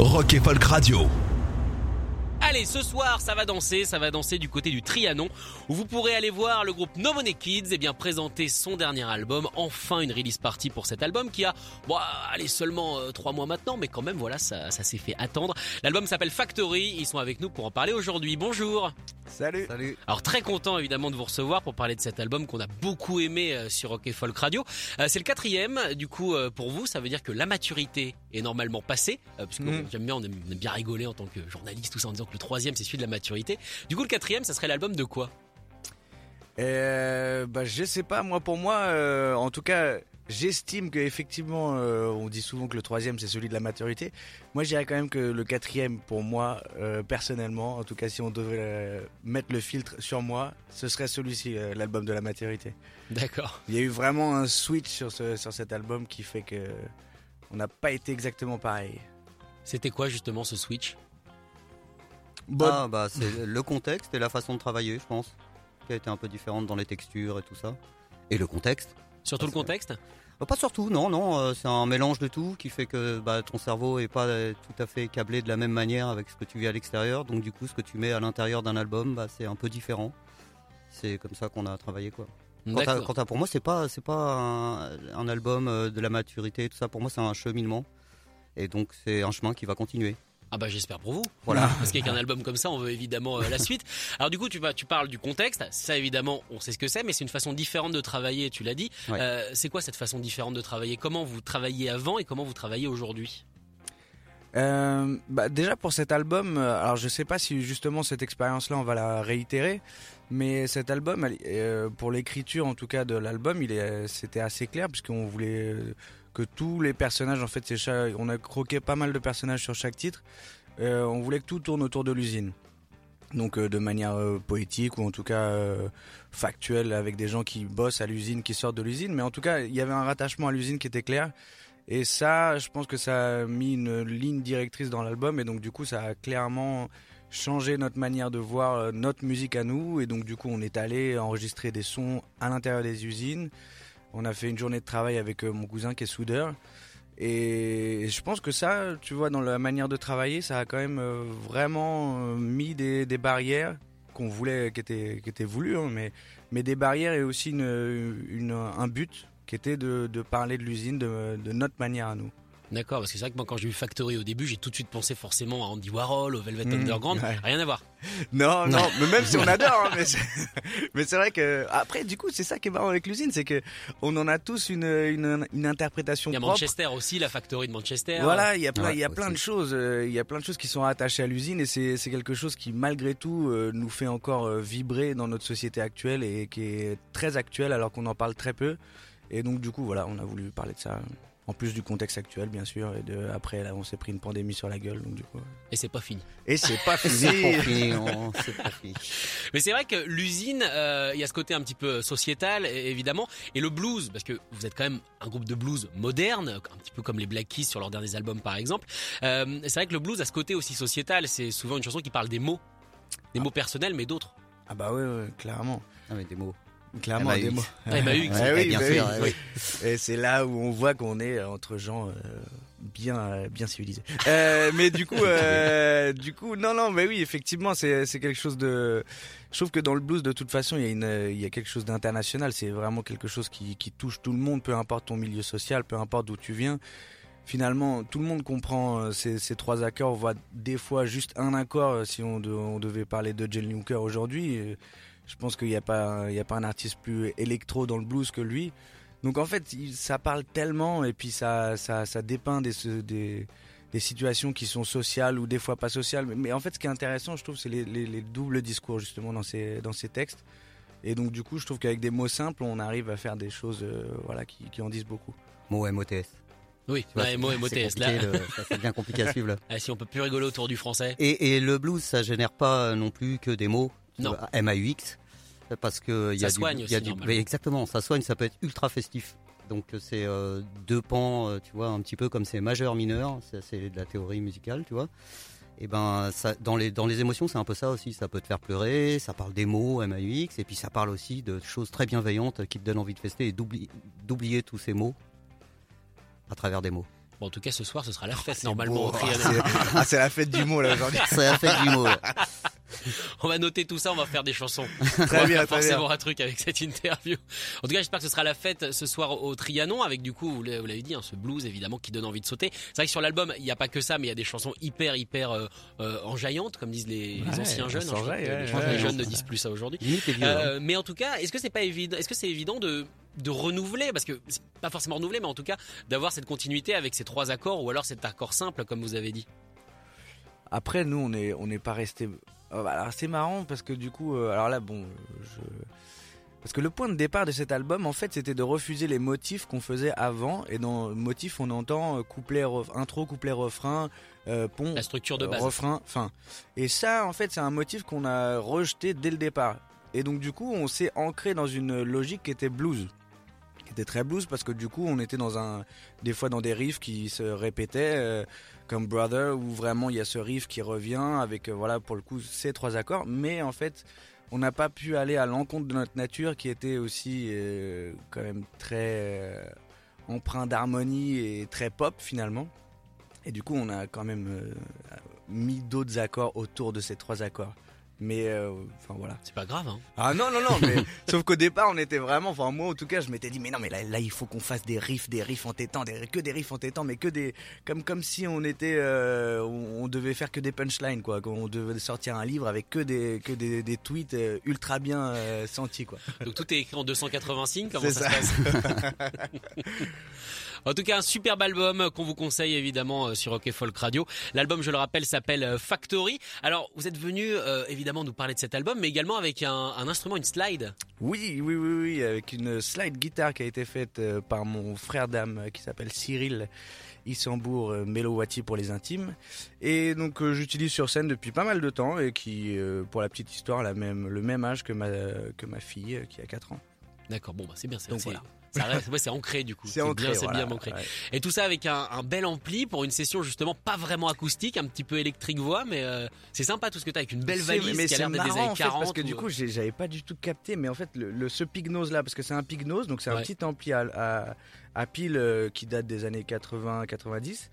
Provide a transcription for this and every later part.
Rock et Folk Radio. Allez, ce soir, ça va danser, ça va danser du côté du Trianon, où vous pourrez aller voir le groupe No Money Kids et bien présenter son dernier album. Enfin, une release party pour cet album qui a, bon, allez, seulement euh, trois mois maintenant, mais quand même, voilà, ça, ça s'est fait attendre. L'album s'appelle Factory. Ils sont avec nous pour en parler aujourd'hui. Bonjour. Salut. Salut. Alors très content évidemment de vous recevoir pour parler de cet album qu'on a beaucoup aimé euh, sur Rock et Folk Radio. Euh, c'est le quatrième, du coup euh, pour vous ça veut dire que la maturité est normalement passée, puisque Mm. j'aime bien, on aime, on aime bien rigoler en tant que journaliste tout ça en disant que le troisième c'est celui de la maturité. Du coup le quatrième ça serait l'album de quoi? Euh, bah, je sais pas, moi pour moi, euh, en tout cas, j'estime que effectivement, euh, on dit souvent que le troisième c'est celui de la maturité. Moi, je dirais quand même que le quatrième, pour moi, euh, personnellement, en tout cas, si on devait euh, mettre le filtre sur moi, ce serait celui-ci, l'album de la maturité. D'accord. Il y a eu vraiment un switch sur, ce, sur cet album qui fait que on n'a pas été exactement pareil. C'était quoi justement ce switch? Bon, Ah bah c'est le contexte et la façon de travailler, je pense, qui a été un peu différente dans les textures et tout ça. Et le contexte Surtout le contexte Euh, Pas surtout, non, non, euh, c'est un mélange de tout qui fait que bah, ton cerveau est pas euh, tout à fait câblé de la même manière avec ce que tu vis à l'extérieur. Donc du coup, ce que tu mets à l'intérieur d'un album, bah, c'est un peu différent. C'est comme ça qu'on a travaillé quoi. Quant à, D'accord. quant à- pour moi, c'est pas c'est pas un, un album de la maturité, tout ça. Pour moi, c'est un cheminement. Et donc c'est un chemin qui va continuer. Ah bah j'espère pour vous. Voilà. Parce qu'avec un album comme ça, on veut évidemment euh, la suite. Alors du coup, tu, vas, tu parles du contexte. Ça évidemment, on sait ce que c'est, mais c'est une façon différente de travailler. Tu l'as dit. Ouais. Euh, c'est quoi cette façon différente de travailler? Comment vous travailliez avant et comment vous travaillez aujourd'hui? Euh, bah déjà pour cet album, alors je sais pas si justement cette expérience-là on va la réitérer, mais cet album, elle- pour l'écriture en tout cas de l'album, il est, c'était assez clair puisqu'on voulait que tous les personnages, en fait, on a croqué pas mal de personnages sur chaque titre, Euh, on voulait que tout tourne autour de l'usine. Donc euh, de manière euh, poétique ou en tout cas factuelle avec des gens qui bossent à l'usine, qui sortent de l'usine, mais en tout cas il y avait un rattachement à l'usine qui était clair. Et ça, je pense que ça a mis une ligne directrice dans l'album et donc du coup ça a clairement changé notre manière de voir notre musique à nous et donc du coup on est allé enregistrer des sons à l'intérieur des usines. On a fait une journée de travail avec euh, mon cousin qui est soudeur et je pense que ça, tu vois, dans la manière de travailler, ça a quand même euh, vraiment euh, mis des, barrières qu'on voulait, qui étaient, voulues, hein, mais, des barrières et aussi un but qui était de, parler de l'usine de notre manière à nous. D'accord, parce que c'est vrai que moi quand j'ai vu Factory au début, j'ai tout de suite pensé forcément à Andy Warhol, au Velvet Mmh, Underground. ouais. Rien à voir. Non, non, mais même si on adore, hein, mais c'est, vrai que après, du coup, c'est ça qui est marrant avec l'usine, c'est que on en a tous une, une, une interprétation Il y a propre. Manchester aussi, la Factory de Manchester. Voilà, il y a plein, Ouais, il y a aussi. plein de choses, euh, il y a plein de choses qui sont rattachées à l'usine et c'est, c'est quelque chose qui malgré tout euh, nous fait encore euh, vibrer dans notre société actuelle et qui est très actuel alors qu'on en parle très peu. Et donc du coup, voilà, on a voulu parler de ça. En plus du contexte actuel, bien sûr, et de après là, on s'est pris une pandémie sur la gueule, donc du coup. Et c'est pas fini. Et c'est pas C'est fini. pas fini, non, c'est pas fini. Mais c'est vrai que l'usine, euh, il y a ce côté un petit peu sociétal, évidemment, et le blues, parce que vous êtes quand même un groupe de blues moderne, un petit peu comme les Black Keys sur leurs derniers albums, par exemple. Euh, c'est vrai que le blues a ce côté aussi sociétal. C'est souvent une chanson qui parle des mots, des mots personnels, mais d'autres. Ah bah ouais, clairement, Ah, mais des mots. Clairement MAX. des mots. Ah, MAX, Ouais, oui, bien bah sûr, oui. oui. Et c'est là où on voit qu'on est entre gens euh, bien euh, bien civilisés. Euh, mais du coup, euh, du coup, non, non, mais oui, effectivement, c'est quelque chose de. Je trouve que dans le blues, de toute façon, il y a une, il y a quelque chose d'international. C'est vraiment quelque chose qui qui touche tout le monde, peu importe ton milieu social, peu importe d'où tu viens. Finalement, tout le monde comprend ces, ces trois accords. On voit des fois juste un accord. Si on, de- on devait parler de John Hooker aujourd'hui, je pense qu'il n'y a pas, il y a pas un artiste plus électro dans le blues que lui. Donc en fait, ça parle tellement et puis ça, ça, ça dépeint des, des, des situations qui sont sociales ou des fois pas sociales. Mais, mais en fait, ce qui est intéressant, je trouve, c'est les, les, les doubles discours justement dans ces, dans ces textes. Et donc du coup, je trouve qu'avec des mots simples, on arrive à faire des choses, euh, voilà, qui, qui en disent beaucoup. Mot MOTS. Oui, ouais, c'est- MO, c'est MOTS, là. compliqué, le- ça, c'est bien compliqué à suivre. là. Ah, si on peut plus rigoler autour du français. Et, et le blues, ça génère pas non plus que des mots. Non. vois, MAUX, parce que il y a Ça du, soigne y a aussi, du- exactement, ça soigne, ça peut être ultra festif. Donc euh, c'est euh, deux pans, euh, tu vois, un petit peu comme c'est majeur mineur, c'est de la théorie musicale, tu vois. Et ben ça, dans les dans les émotions, c'est un peu ça aussi. Ça peut te faire pleurer, ça parle des mots MAUX, et puis ça parle aussi de choses très bienveillantes qui te donnent envie de fester et d'oubli- d'oublier tous ces mots à travers des mots. Bon, en tout cas, ce soir, ce sera la fête C'est normalement c'est- Ah, c'est la fête du mot là aujourd'hui. C'est la fête du mot. là. On va noter tout ça, on va faire des chansons. Très on va bien, faire très bien. forcément un truc avec cette interview. En tout cas, j'espère que ce sera la fête ce soir au Trianon, avec du coup, vous l'avez dit, hein, ce blues évidemment qui donne envie de sauter. C'est vrai que sur l'album, il n'y a pas que ça, mais il y a des chansons hyper, hyper euh, euh, enjaillantes, comme disent les, anciens jeunes. hein, ouais, les jeunes ne disent plus ça aujourd'hui. Hein. Euh, mais en tout cas, est-ce que c'est pas évident Est-ce que c'est évident de de renouveler parce que c'est pas forcément renouveler, mais en tout cas d'avoir cette continuité avec ces trois accords ou alors cet accord simple comme vous avez dit? Après, nous, on est, on n'est pas resté. Euh, alors, c'est marrant parce que du coup, euh, alors là, bon, je. Parce que le point de départ de cet album, en fait, c'était de refuser les motifs qu'on faisait avant. Et dans le motif, on entend euh, couplet, ref- intro, couplet, refrain, euh, pont, La structure de base. refrain, fin. Et ça, en fait, c'est un motif qu'on a rejeté dès le départ. Et donc, du coup, on s'est ancré dans une logique qui était blues. Qui était très blues parce que du coup, on était dans un. Des fois dans des riffs qui se répétaient, euh, comme Brother, où vraiment il y a ce riff qui revient avec, euh, voilà, pour le coup, ces trois accords. Mais en fait, on n'a pas pu aller à l'encontre de notre nature qui était aussi euh, quand même très empreint d'harmonie et très pop finalement. Et du coup, on a quand même mis d'autres accords autour de ces trois accords. Mais euh, enfin voilà. C'est pas grave. Hein. Ah non non non mais sauf qu'au départ on était vraiment enfin moi en tout cas je m'étais dit mais non mais là, là il faut qu'on fasse des riffs des riffs entêtants des, que des riffs entêtants mais que des comme comme si on était euh, on, on devait faire que des punchlines quoi qu'on devait sortir un livre avec que des que des, des tweets euh, ultra bien euh, sentis quoi. Donc tout est écrit en 280 signes. Comment ça, ça. se passe? En tout cas, un superbe album qu'on vous conseille évidemment euh, sur Rock Folk Radio. L'album, je le rappelle, s'appelle euh, Factory. Alors, vous êtes venu euh, évidemment nous parler de cet album, mais également avec un, un instrument, une slide. Oui, oui, oui, oui, avec une slide guitare qui a été faite par mon frère d'âme qui s'appelle Cyril Issambourg Melowati pour les intimes. Et donc euh, j'utilise sur scène depuis pas mal de temps et qui, euh, pour la petite histoire, a la même, le même âge que ma, que ma fille qui a 4 ans. D'accord, bon, bah, c'est bien. C'est- voilà. Ça reste- ouais, c'est ancré du coup. C'est ancré, bien, c'est voilà, bien ancré. ouais. Et tout ça avec un, un bel ampli pour une session justement pas vraiment acoustique, un petit peu électrique voix, mais euh, c'est sympa tout ce que t'as avec une belle valise mais qui a c'est l'air d'être des années en fait, 40. parce que du ou- coup j'avais pas du tout capté mais en fait le, le- ce Pignose là parce que c'est un Pignose donc c'est Ouais. un petit ampli à, à, à pile euh, qui date des années 80-90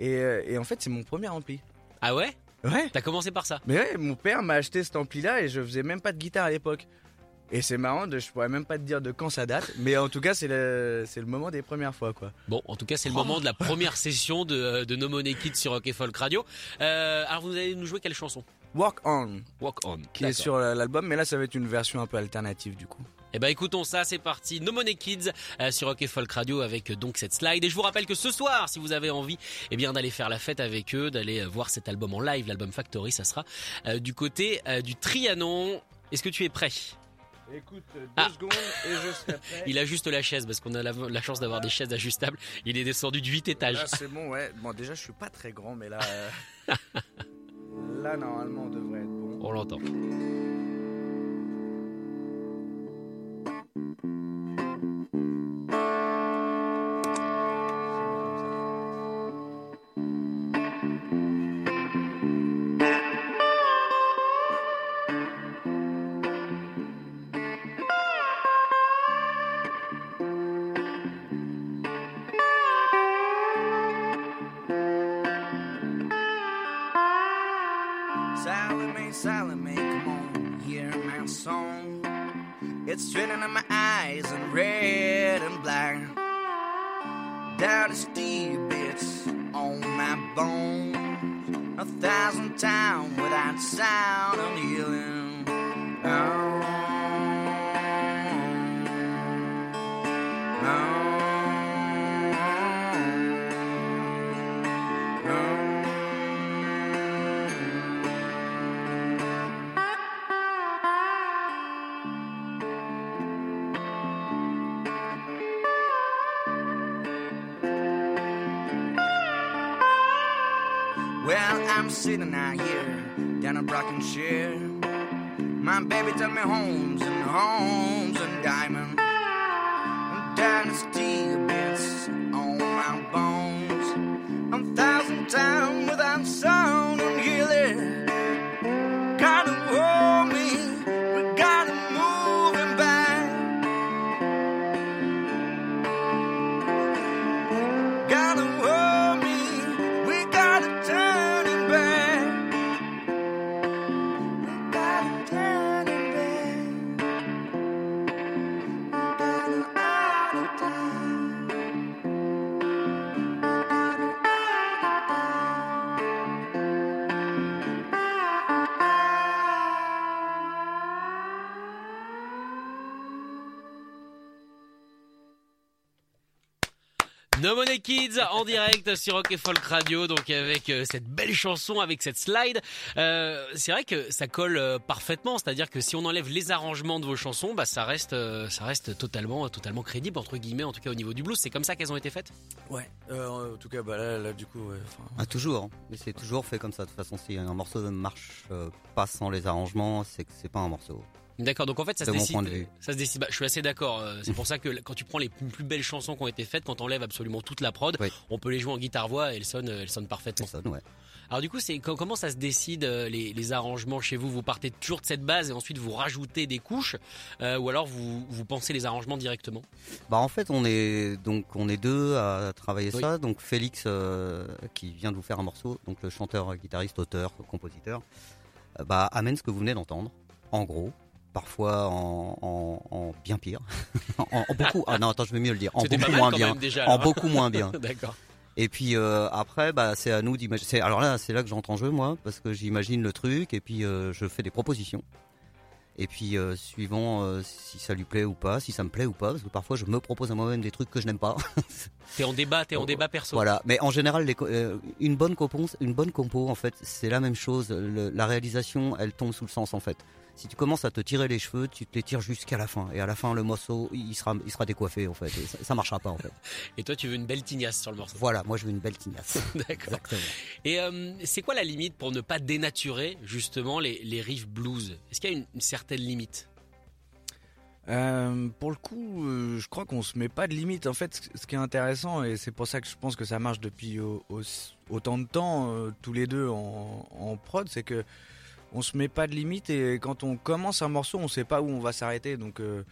et, euh, et en fait c'est mon premier ampli. Ah ouais? Ouais. T'as commencé par ça? Mais ouais, mon père m'a acheté cet ampli là et je faisais même pas de guitare à l'époque. Et c'est marrant, de, je pourrais même pas te dire de quand ça date, mais en tout cas c'est le, c'est le moment des premières fois quoi. Bon, en tout cas, c'est le moment de la première session de, de No Money Kids sur Rock et Folk Radio. Euh, alors, vous allez nous jouer quelle chanson? Walk On, Walk On. qui est sur l'album, mais là ça va être une version un peu alternative du coup. Eh ben, écoutons ça, c'est parti. No Money Kids euh, sur Rock et Folk Radio avec euh, donc cette slide. Et je vous rappelle que ce soir, si vous avez envie, eh bien, d'aller faire la fête avec eux, d'aller euh, voir cet album en live, l'album Factory, ça sera euh, du côté euh, du Trianon. Est-ce que tu es prêt? Écoute, deux Ah. secondes et je serai prêt. Il ajuste la chaise parce qu'on a la, la chance d'avoir des chaises ajustables. Il est descendu de 8 étages. Là c'est bon, ouais. Bon déjà je suis pas très grand, mais là, euh, là normalement on devrait être bon. On l'entend. Salome, Salome, come on, hear my song. It's written in my eyes in red and black. Down the steep bits on my bones. A thousand times without sound of healing. I'm sitting out here down in Brockenshire. My baby took me homes and homes and diamonds. Dynasty bits No Money Kids en direct sur Rock et Folk Radio, donc avec euh, cette belle chanson, avec cette slide. Euh, c'est vrai que ça colle euh, parfaitement, c'est-à-dire que si on enlève les arrangements de vos chansons, bah ça reste, ça reste totalement, totalement crédible entre guillemets, en tout cas au niveau du blues. C'est comme ça qu'elles ont été faites? Ouais, euh, en tout cas, bah là, là du coup, ouais, Ah, toujours, hein. mais c'est toujours fait comme ça. De toute façon, si un morceau ne marche euh, pas sans les arrangements, c'est que c'est pas un morceau. D'accord, donc en fait ça se mon décide. point de vue. Ça se décide. Bah, je suis assez d'accord. euh, C'est pour ça que quand tu prends les plus belles chansons qui ont été faites, quand on enlève absolument toute la prod, Oui. on peut les jouer en guitare voix et elles sonnent, elles sonnent parfaitement. Ouais. Alors du coup, c'est co- comment ça se décide euh, les, les arrangements chez vous? Vous partez toujours de cette base et ensuite vous rajoutez des couches, euh, ou alors vous vous pensez les arrangements directement? Bah en fait on est donc on est deux à travailler Oui. ça. Donc Félix euh, qui vient de vous faire un morceau, donc le chanteur, guitariste, auteur, compositeur, euh, bah amène ce que vous venez d'entendre. En gros, parfois en, en- en bien pire, en, en beaucoup. Ah non attends je vais mieux le dire. En beaucoup moins bien. déjà. En beaucoup moins bien. D'accord. Et puis euh, après, bah, c'est à nous d'imaginer. Alors là, c'est là que j'entre en jeu, moi, parce que j'imagine le truc et puis euh, je fais des propositions. Et puis euh, suivant si ça lui plaît ou pas, si ça me plaît ou pas, parce que parfois je me propose à moi-même des trucs que je n'aime pas. T'es en débat, t'es en débat perso. voilà. Mais en général, les une bonne compo, une bonne compo, en fait, c'est la même chose. Le- la réalisation, elle tombe sous le sens, en fait. Si tu commences à te tirer les cheveux, tu te les tires jusqu'à la fin. Et à la fin, le morceau, il sera, il sera décoiffé, en fait. Et ça, ça marchera pas, en fait. Et toi, tu veux une belle tignasse sur le morceau. Voilà. Moi, je veux une belle tignasse. D'accord. Exactement. Et euh, c'est quoi la limite pour ne pas dénaturer justement les, les riffs blues? Est-ce qu'il y a une, une certaine limite? Euh, pour le coup, euh, je crois qu'on se met pas de limite. En fait, ce- ce qui est intéressant, et c'est pour ça que je pense que ça marche depuis au- au- autant de temps, euh, tous les deux en, en prod, c'est que on se met pas de limite et quand on commence un morceau, on sait pas où on va s'arrêter. Donc, euh,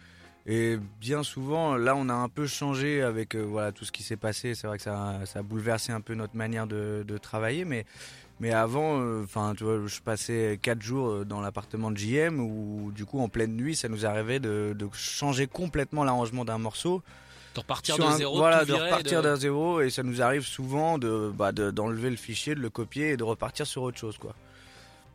et bien souvent, là, on a un peu changé avec euh, voilà tout ce qui s'est passé. C'est vrai que ça, ça a bouleversé un peu notre manière de, de travailler, mais mais avant, euh, enfin, tu vois, je passais quatre jours dans l'appartement de JM où, du coup, en pleine nuit, ça nous arrivait de, de changer complètement l'arrangement d'un morceau. De repartir de un- zéro, voilà, de repartir de- d'un zéro, et ça nous arrive souvent de bah, de- d'enlever le fichier, de le copier et de repartir sur autre chose, quoi.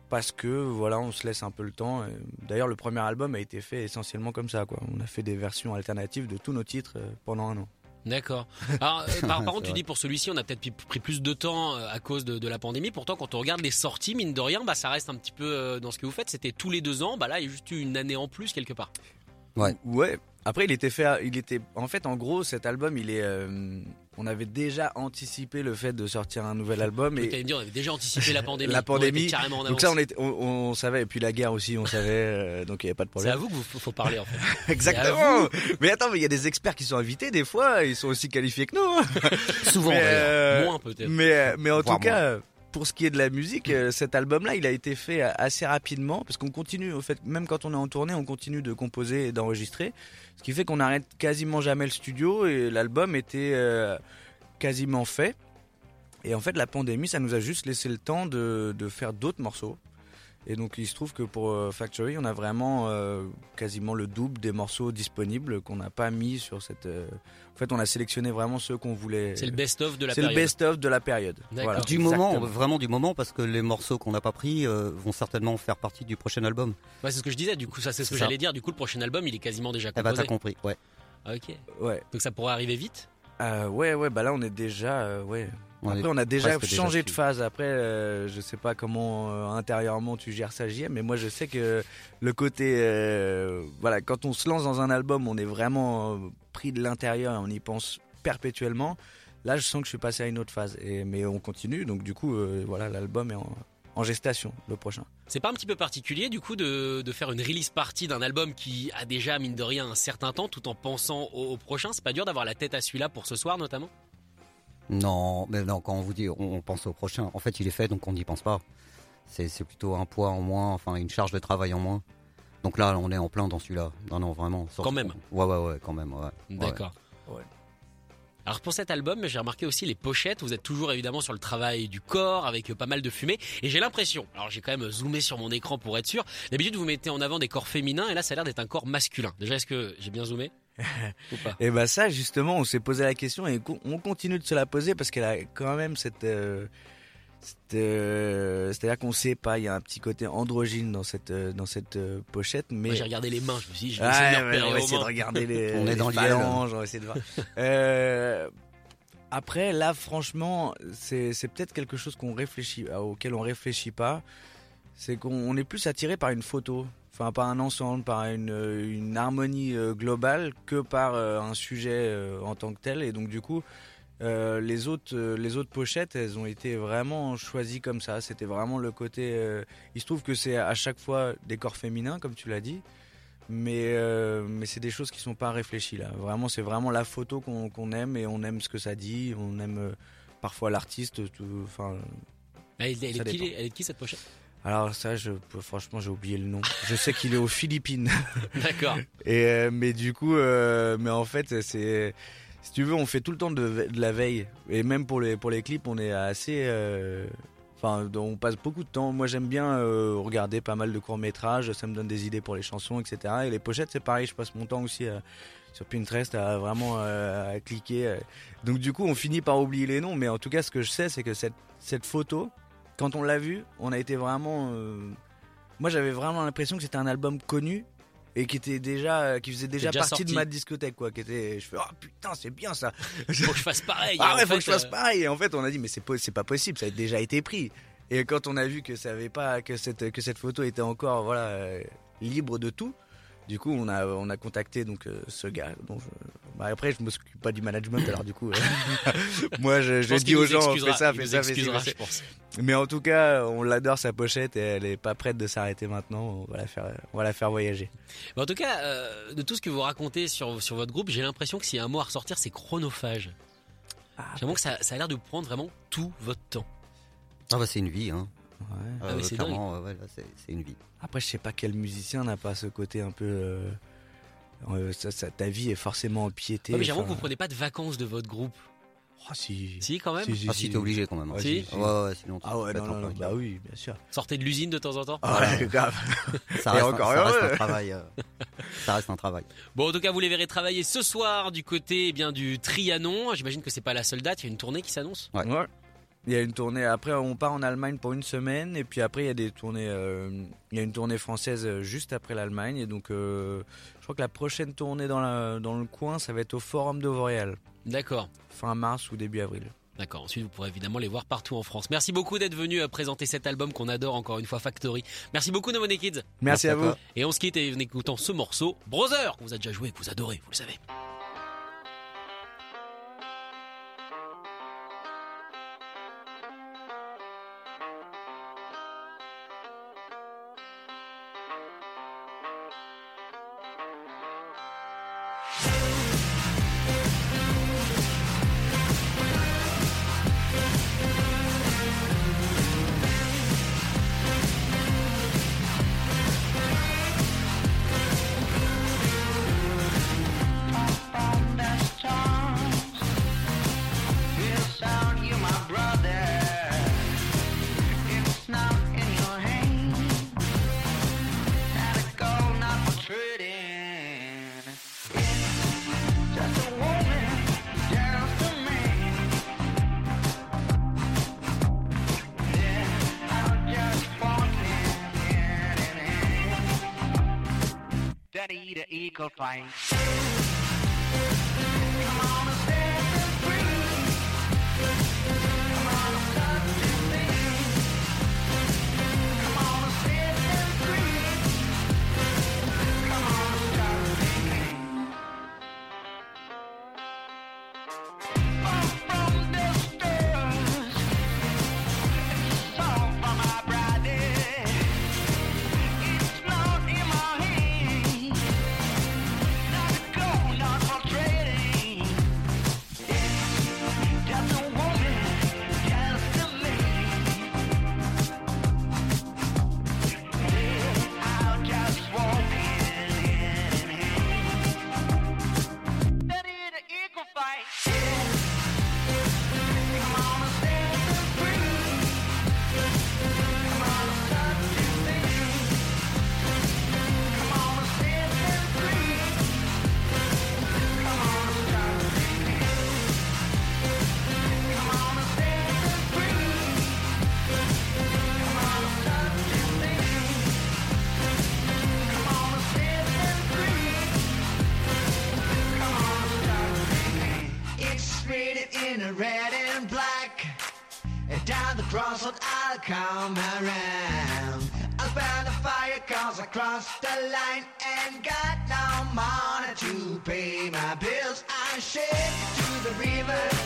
Parce que voilà, on se laisse un peu le temps. D'ailleurs, le premier album a été fait essentiellement comme ça, quoi. On a fait des versions alternatives de tous nos titres euh, pendant un an. D'accord. Alors, par, contre, tu vrai. dis pour celui-ci, on a peut-être pris plus de temps euh, à cause de, de la pandémie. Pourtant, quand on regarde les sorties, mine de rien, bah, ça reste un petit peu euh, dans ce que vous faites. C'était tous les deux ans. Bah là, il y a juste eu une année en plus quelque part. Ouais. Ouais. Après, il était fait. à- Il était. En fait, en gros, cet album, il est. euh, on avait déjà anticipé le fait de sortir un nouvel album et. dire, on avait déjà anticipé la pandémie. La pandémie. était carrément en Donc ça, on, était, on, on savait. Et puis la guerre aussi, on savait. euh, donc il n'y avait pas de C'est problème. à vous qu'il faut, faut parler en fait. Exactement. Mais attends, mais il y a des experts qui sont invités des fois. Ils sont aussi qualifiés que nous. Souvent. Mais, euh, Moins peut-être. mais, euh, mais en tout cas, pour ce qui est de la musique, euh, cet album-là, il a été fait euh, assez rapidement parce qu'on continue, au fait, même quand on est en tournée, on continue de composer et d'enregistrer, ce qui fait qu'on n'arrête quasiment jamais le studio et l'album était euh, quasiment fait. Et en fait, la pandémie, ça nous a juste laissé le temps de, de faire d'autres morceaux. Et donc, il se trouve que pour euh, Factory, on a vraiment euh, quasiment le double des morceaux disponibles qu'on n'a pas mis sur cette. euh, En fait, on a sélectionné vraiment ceux qu'on voulait. C'est le best-of de la C'est le période. best-of de la période. Voilà, du moment, vraiment du moment, parce que les morceaux qu'on n'a pas pris euh, vont certainement faire partie du prochain album. Ouais, c'est ce que je disais. Du coup, ça, c'est ce que j'allais dire. Du coup, le prochain album, il est quasiment déjà Eh bah composé. t'as compris, ouais. Ah, ok. Ouais, Donc ça pourrait arriver vite? Euh, ouais, ouais. Bah là, on est déjà, euh, ouais. On est Après, on a déjà changé de phase. Après, euh, je sais pas comment euh, intérieurement tu gères ça, JM, mais moi, je sais que le côté, euh, voilà, quand on se lance dans un album, on est vraiment euh, pris de l'intérieur et on y pense perpétuellement. là, je sens que je suis passé à une autre phase. Et, mais on continue, donc du coup, euh, voilà, l'album est en, en gestation, le prochain. C'est pas un petit peu particulier du coup de, de faire une release party d'un album qui a déjà mine de rien un certain temps tout en pensant au, au prochain? C'est pas dur d'avoir la tête à celui-là pour ce soir notamment? Non, mais non, quand on vous dit on, on pense au prochain, en fait il est fait donc on n'y pense pas. C'est c'est plutôt un poids en moins, enfin une charge de travail en moins. Donc là, on est en plein dans celui-là. Non, non, vraiment. Sur- Quand même. Ouais, ouais, ouais, quand même. Ouais. D'accord. Ouais. Alors pour cet album, j'ai remarqué aussi les pochettes. Vous êtes toujours évidemment sur le travail du corps avec euh, pas mal de fumée. Et j'ai l'impression, alors j'ai quand même zoomé sur mon écran pour être sûr. D'habitude, vous mettez en avant des corps féminins et là, ça a l'air d'être un corps masculin. Déjà, est-ce que j'ai bien zoomé? Ou pas Et bah ça, justement, on s'est posé la question et on continue de se la poser parce qu'elle a quand même cette... euh, cette, euh, C'est-à-dire qu'on sait pas, il y a un petit côté androgyne dans cette, euh, dans cette euh, pochette, mais... Moi, j'ai regardé les mains. Je me suis dit, je vais Ouais, essayer de ouais, on va essayer de regarder les, On est dans phalanges, on va essayer de voir. Euh, après, là, franchement, c'est c'est peut-être quelque chose qu'on réfléchit, auquel on réfléchit pas. C'est qu'on on est plus attiré par une photo, enfin par un ensemble, par une, euh, une harmonie euh, globale que par euh, un sujet en tant que tel. Et donc du coup, euh, les autres, les autres pochettes, elles ont été vraiment choisies comme ça. C'était vraiment le côté. euh, il se trouve que c'est à chaque fois des corps féminins, comme tu l'as dit mais euh, mais c'est des choses qui sont pas réfléchies là. Vraiment, c'est vraiment la photo qu'on aime et on aime ce que ça dit. On aime parfois l'artiste. Enfin, Elle, elle dépend. elle est qui cette pochette? Alors ça, je, franchement, j'ai oublié le nom. Je sais qu'il est aux Philippines. D'accord. Et euh, mais du coup, euh, mais en fait, c'est si tu veux, on fait tout le temps de, la veille. Et même pour les pour les clips, on est assez. euh, Enfin, on passe beaucoup de temps. Moi, j'aime bien regarder pas mal de courts métrages. Ça me donne des idées pour les chansons, etc. Et les pochettes, c'est pareil. Je passe mon temps aussi sur Pinterest à vraiment à cliquer. Donc du coup, on finit par oublier les noms. Mais en tout cas, ce que je sais, c'est que cette cette photo, quand on l'a vue, on a été vraiment. euh, Moi, j'avais vraiment l'impression que c'était un album connu et qui était déjà, euh, qui faisait déjà, déjà partie de ma discothèque, quoi. Qui était, je fais, oh putain, c'est bien ça. Faut que je fasse pareil. Ah ouais, faut fait, que je fasse euh, pareil. Et en fait, on a dit, mais c'est pas possible, ça a déjà été pris. Et quand on a vu que ça avait pas, que cette, que cette photo était encore, voilà, euh, libre de tout. Du coup, on a, on a contacté donc euh, ce gars. Dont je... bah, après, je me s'occupe pas du management, alors du coup, euh, moi, je, je dis aux gens, fais ça, fais ça, fais ça. je pense. Mais en tout cas, on l'adore sa pochette et elle est pas prête de s'arrêter maintenant. On va la faire, on va la faire voyager. Mais en tout cas, euh, de tout ce que vous racontez sur, sur votre groupe, j'ai l'impression que s'il y a un mot à ressortir, c'est chronophage. Ah, J'ai l'impression que ça, ça a l'air de vous prendre vraiment tout votre temps. Ah bah c'est une vie, hein. Ouais. Ah oui, c'est clairement, ouais, c'est une vie. Après, je sais pas quel musicien n'a pas ce côté un peu. euh, euh, ça, ça- ta vie est forcément empiétée. Ouais, mais l'impression que vous prenez pas de vacances de votre groupe. oh, si. Si, quand même Si, si, Ah si, si. t'es obligé quand même. Ouais, Si. Ouais, ouais, sinon tu Ah ouais, non, non, non, bah oui, bien sûr. Sortez de l'usine de temps en temps Ah ouais, grave. Ça reste, encore un, ça reste un travail. euh, ça reste un travail. Bon, en tout cas, vous les verrez travailler ce soir du côté eh bien du Trianon. J'imagine que c'est pas la seule date, il y a une tournée qui s'annonce. Ouais. Ouais. Il y a une tournée. Après, on part en Allemagne pour une semaine, et puis après, il y a des tournées. euh, il y a une tournée française euh, juste après l'Allemagne, et donc euh, je crois que la prochaine tournée dans, la, dans le coin, ça va être au Forum de Vauréal, D'accord. fin mars ou début avril. D'accord. Ensuite, vous pourrez évidemment les voir partout en France. Merci beaucoup d'être venu présenter cet album qu'on adore encore une fois, Factory. Merci beaucoup, No Money Kids. Merci, Merci à à vous. Et on se quitte en écoutant ce morceau, Brother, que vous avez déjà joué, que vous adorez, vous le savez. Daddy the crossed the line and got no money to pay my bills. I shake to the river.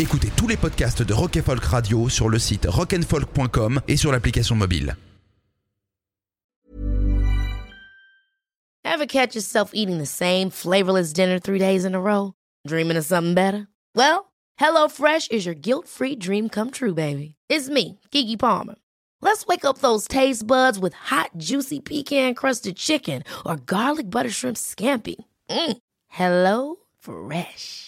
Écoutez tous les podcasts de Rock Folk Radio sur le site rockandfolk.com et sur l'application mobile. Ever catch yourself eating the same flavorless dinner three days in a row? Dreaming of something better? Well, HelloFresh is your guilt-free dream come true, baby. It's me, Kiki Palmer. Let's wake up those taste buds with hot, juicy pecan-crusted chicken or garlic butter shrimp scampi. Mm. Hello Fresh.